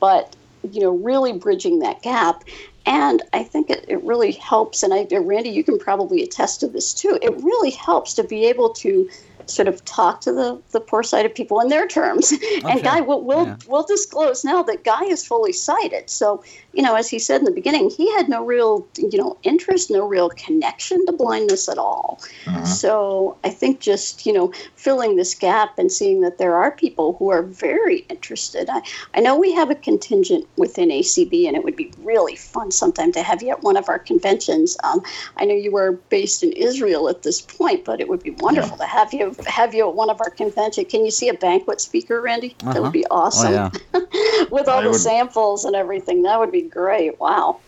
But, you know, really bridging that gap. And I think it, it really helps. And I, Randy, you can probably attest to this too. It really helps to be able to sort of talk to the, the poor sighted people in their terms. and. Guy, we'll, we'll, Yeah. we'll disclose now that Guy is fully sighted. So, you know, as he said in the beginning, he had no real, you know, interest, no real connection to blindness at all. So I think just, you know, filling this gap and seeing that there are people who are very interested. I, I know we have a contingent within ACB, and it would be really fun sometime to have you at one of our conventions. Um, I know you were based in Israel at this point, but it would be wonderful to have you have you at one of our conventions. Can you see a banquet speaker, Randy? That would be awesome Oh yeah. with all I the would- samples and everything. That would be great. Wow.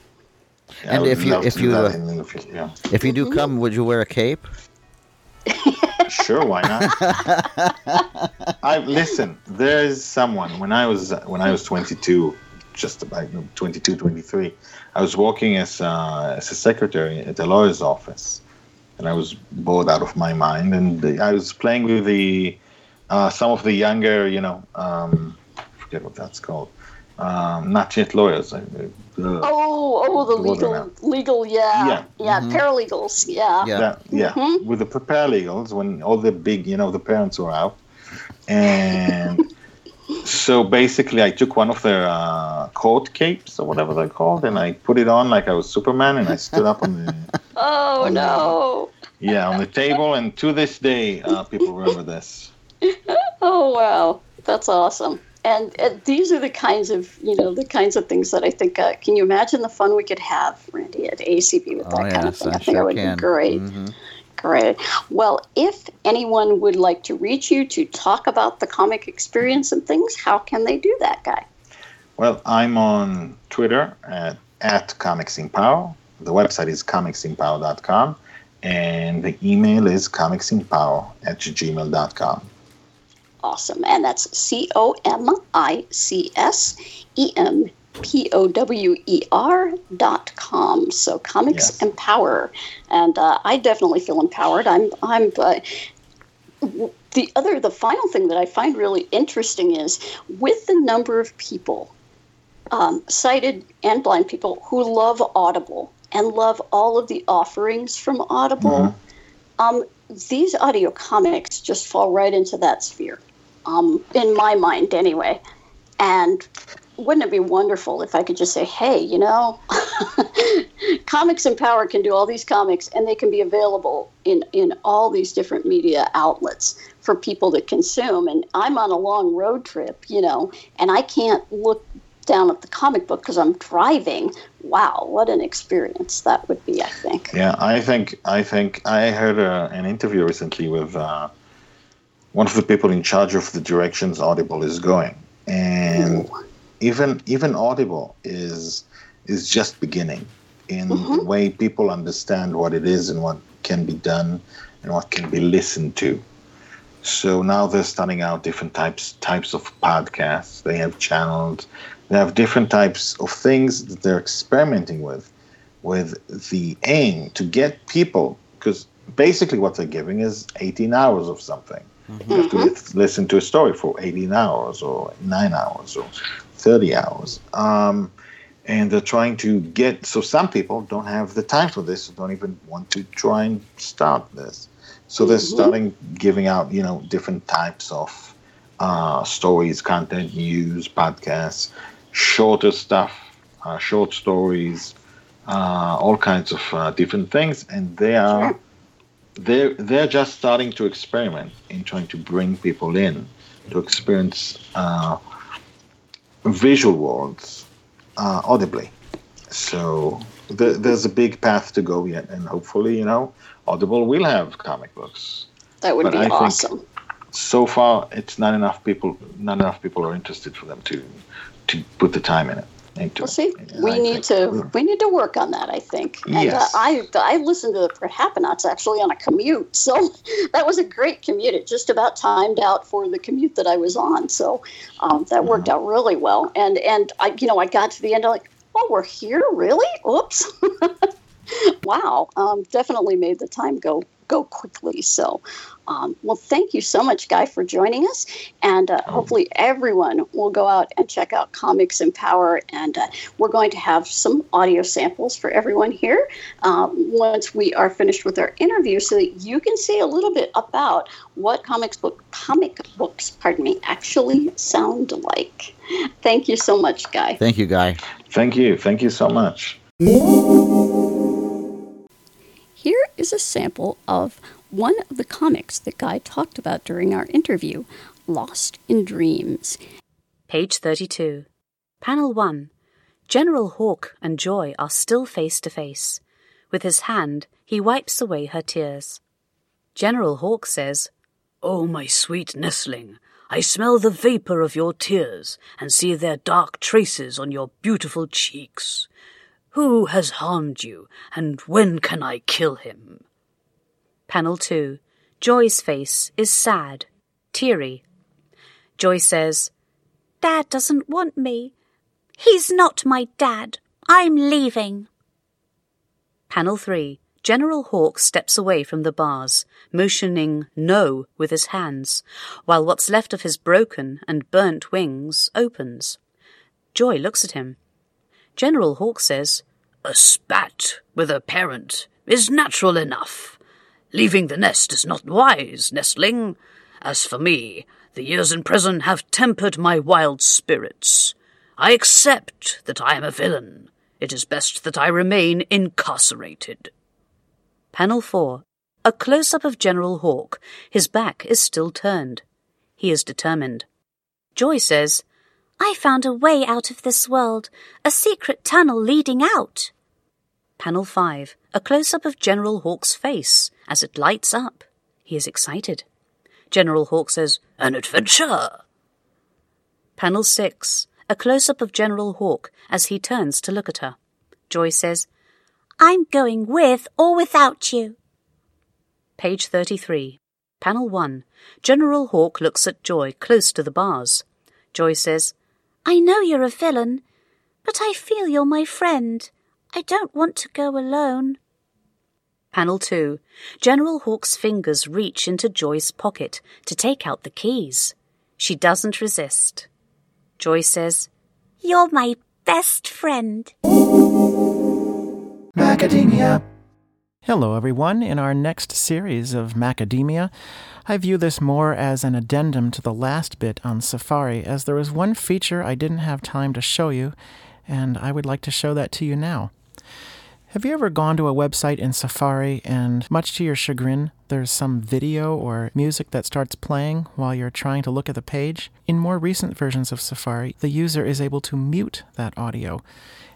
I And if you- if you, uh, in the future, yeah. If you do come, would you wear a cape? Sure, why not? I listen. There's someone when I was when I was 22, just about 22, 23. I was working as uh, as a secretary at a lawyer's office, and I was bored out of my mind. And I was playing with the uh, some of the younger, you know, um, I forget what that's called. Um, not yet lawyers. I- uh, Oh, oh, the Wonder legal, Man. legal, yeah, Yeah. yeah, paralegals, yeah. Yeah. that, yeah, Mhm. with the paralegals when all the big, you know, the parents were out, and so basically, I took one of their uh, coat capes or whatever they're called, and I put it on like I was Superman, and I stood up on the Oh no! yeah on the table, and to this day, uh, people remember this. Oh wow, that's awesome. And, and these are the kinds of you know the kinds of things that I think. Uh, can you imagine the fun we could have, Randy, at ACB with that Oh kind of thing? I I think sure it would can. be great. Mhm. Great. Well, if anyone would like to reach you to talk about the comic experience and things, how can they do that, guy? Well, I'm on Twitter at, at Comics Empower. The website is comicsempower.com, and the email is comicsempower at gmail.com. Awesome. And that's C O M I C S E M P O W E R dot com. So comics Yes. empower. And uh, I definitely feel empowered. I'm, I'm, uh, the other, the final thing that I find really interesting is with the number of people, um, sighted and blind people, who love Audible and love all of the offerings from Audible. Um, these audio comics just fall right into that sphere, um, in my mind, anyway. And wouldn't it be wonderful if I could just say, hey, you know, Comics Empower can do all these comics and they can be available in, in all these different media outlets for people to consume. And I'm on a long road trip, you know, and I can't look down at the comic book because I'm driving. Wow, what an experience that would be, I think. Yeah, I think I think I heard uh, an interview recently with uh, one of the people in charge of the directions Audible is going, and even even Audible is is just beginning in the mm-hmm. way people understand what it is and what can be done, and what can be listened to. So now they're starting out different types types of podcasts. They have channels. They have different types of things that they're experimenting with, with the aim to get people. Because basically, what they're giving is 18 hours of something. You have to li- listen to a story for 18 hours, or nine hours, or 30 hours. Um, and they're trying to get. So some people don't have the time for this, don't even want to try and start this. So they're starting giving out, you know, different types of uh, stories, content, news, podcasts, shorter stuff, uh, short stories, uh, all kinds of uh, different things, and they are they're they're just starting to experiment in trying to bring people in to experience uh, visual worlds uh, audibly. So th- there's a big path to go yet, and hopefully, you know, Audible will have comic books. That would But be I awesome. So far, it's not enough people. Not enough people are interested for them to to put the time in it. Well, see, we I need to we need to work on that. I think. And uh, Yes. I I listened to the Perhapanauts actually on a commute, so that was a great commute. It just about timed out for the commute that I was on, so um, that Mm-hmm. worked out really well. And and I you know I got to the end I'm like, oh, we're here, really? Oops. wow, um, definitely made the time go go quickly. So, um, well, thank you so much, Guy, for joining us, and uh, hopefully everyone will go out and check out Comics Empower, and uh, we're going to have some audio samples for everyone here um, once we are finished with our interview, so that you can see a little bit about what comics book comic books, pardon me, actually sound like. Thank you so much, Guy. Thank you, Guy. Thank you. Thank you so much. Here is a sample of one of the comics that Guy talked about during our interview Lost in Dreams. Page 32. Panel 1. General Hawk and Joy are still face to face. With his hand, he wipes away her tears. General Hawk says, Oh, my sweet nestling, I smell the vapor of your tears and see their dark traces on your beautiful cheeks. Who has harmed you, and when can I kill him? Panel 2. Joy's face is sad, teary. Joy says, Dad doesn't want me. He's not my dad. I'm leaving. Panel 3. General Hawk steps away from the bars, motioning no with his hands, while what's left of his broken and burnt wings opens. Joy looks at him. General Hawk says, A spat with a parent is natural enough. Leaving the nest is not wise, nestling. As for me, the years in prison have tempered my wild spirits. I accept that I am a villain. It is best that I remain incarcerated. Panel 4. A close up of General Hawk. His back is still turned. He is determined. Joy says, I found a way out of this world, a secret tunnel leading out. Panel 5. A close up of General Hawk's face as it lights up. He is excited. General Hawk says, An adventure! Panel 6. A close up of General Hawk as he turns to look at her. Joy says, I'm going with or without you. Page 33. Panel 1. General Hawk looks at Joy close to the bars. Joy says, I know you're a villain, but I feel you're my friend. I don't want to go alone. Panel 2. General Hawk's fingers reach into Joy's pocket to take out the keys. She doesn't resist. Joy says, You're my best friend. Macadamia. Hello, everyone. In our next series of Macadamia, I view this more as an addendum to the last bit on Safari, as there was one feature I didn't have time to show you, and I would like to show that to you now. Have you ever gone to a website in Safari and, much to your chagrin, there's some video or music that starts playing while you're trying to look at the page? In more recent versions of Safari, the user is able to mute that audio.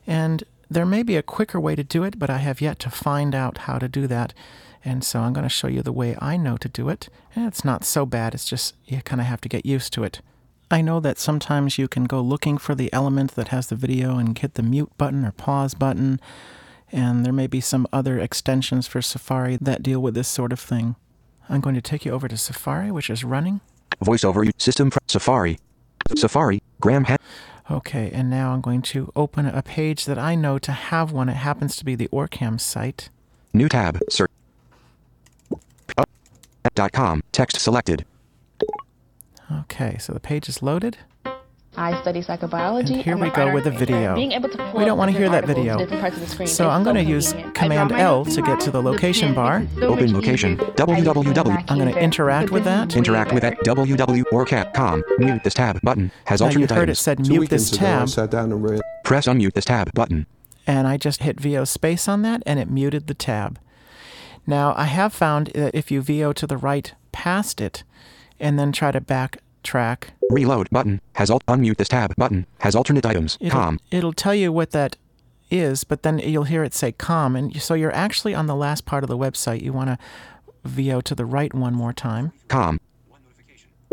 And there may be a quicker way to do it, but I have yet to find out how to do that. And so I'm going to show you the way I know to do it. And it's not so bad, it's just you kind of have to get used to it. I know that sometimes you can go looking for the element that has the video and hit the mute button or pause button, and there may be some other extensions for Safari that deal with this sort of thing. I'm going to take you over to Safari, which is running. VoiceOver System Pre- Safari. Safari. Graham Han- Okay, and now I'm going to open a page that I know to have one. It happens to be the Orcam site. New tab. Search. Dot com. Text selected. Okay, so the page is loaded. I study psychobiology. And here I'm we go with a video. Being able to pull We don't want to hear that video. different parts of the screen So I'm going to use Command L to get to the the location pen bar. so Open location. www. I'm going to interact with that. Interact with at www.orcam.com. Mute this tab button. Has Now you alternate heard it said mute this tab, sat down and read. Press unmute this tab button. and I just hit VO space on that, and it muted the tab. Now I have found that if you VO to the right past it, and then try to backtrack, Reload button. Has alt unmute this tab button. Has alternate items. it'll, Com. it'll tell you what that is, but then you'll hear it say com, and so you're actually on the last part of the website. You want to VO to the right one more time, Com.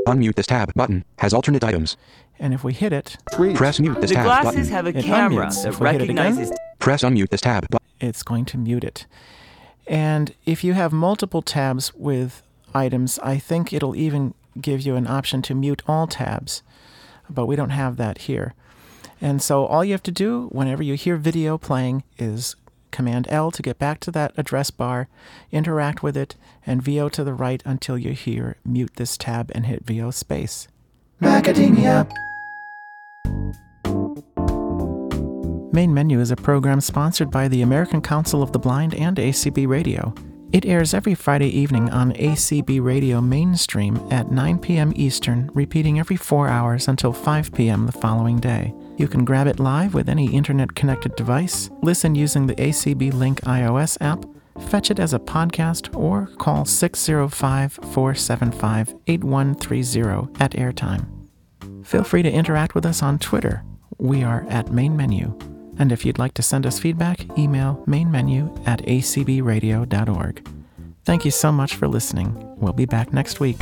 Unmute this tab button. Has alternate items. and if we hit it, Press mute this The tab glasses have a It camera unmutes. that If we hit it again, recognizes Press unmute this tab button. it's going to mute it. And if you have multiple tabs with items, I think it'll even give you an option to mute all tabs, but we don't have that here. And so all you have to do whenever you hear video playing is Command L to get back to that address bar, interact with it, and VO to the right until you hear mute this tab and hit VO space. Macadamia! Main Menu is a program sponsored by the American Council of the Blind and ACB Radio. It airs every Friday evening on ACB Radio Mainstream at 9 p.m. Eastern, repeating every four hours until 5 p.m. the following day. You can grab it live with any internet connected device, listen using the ACB Link iOS app, fetch it as a podcast, or call 605 475 8130 at airtime. Feel free to interact with us on Twitter. We are at Main Menu. And if you'd like to send us feedback, email mainmenu at acbradio.org. Thank you so much for listening. We'll be back next week.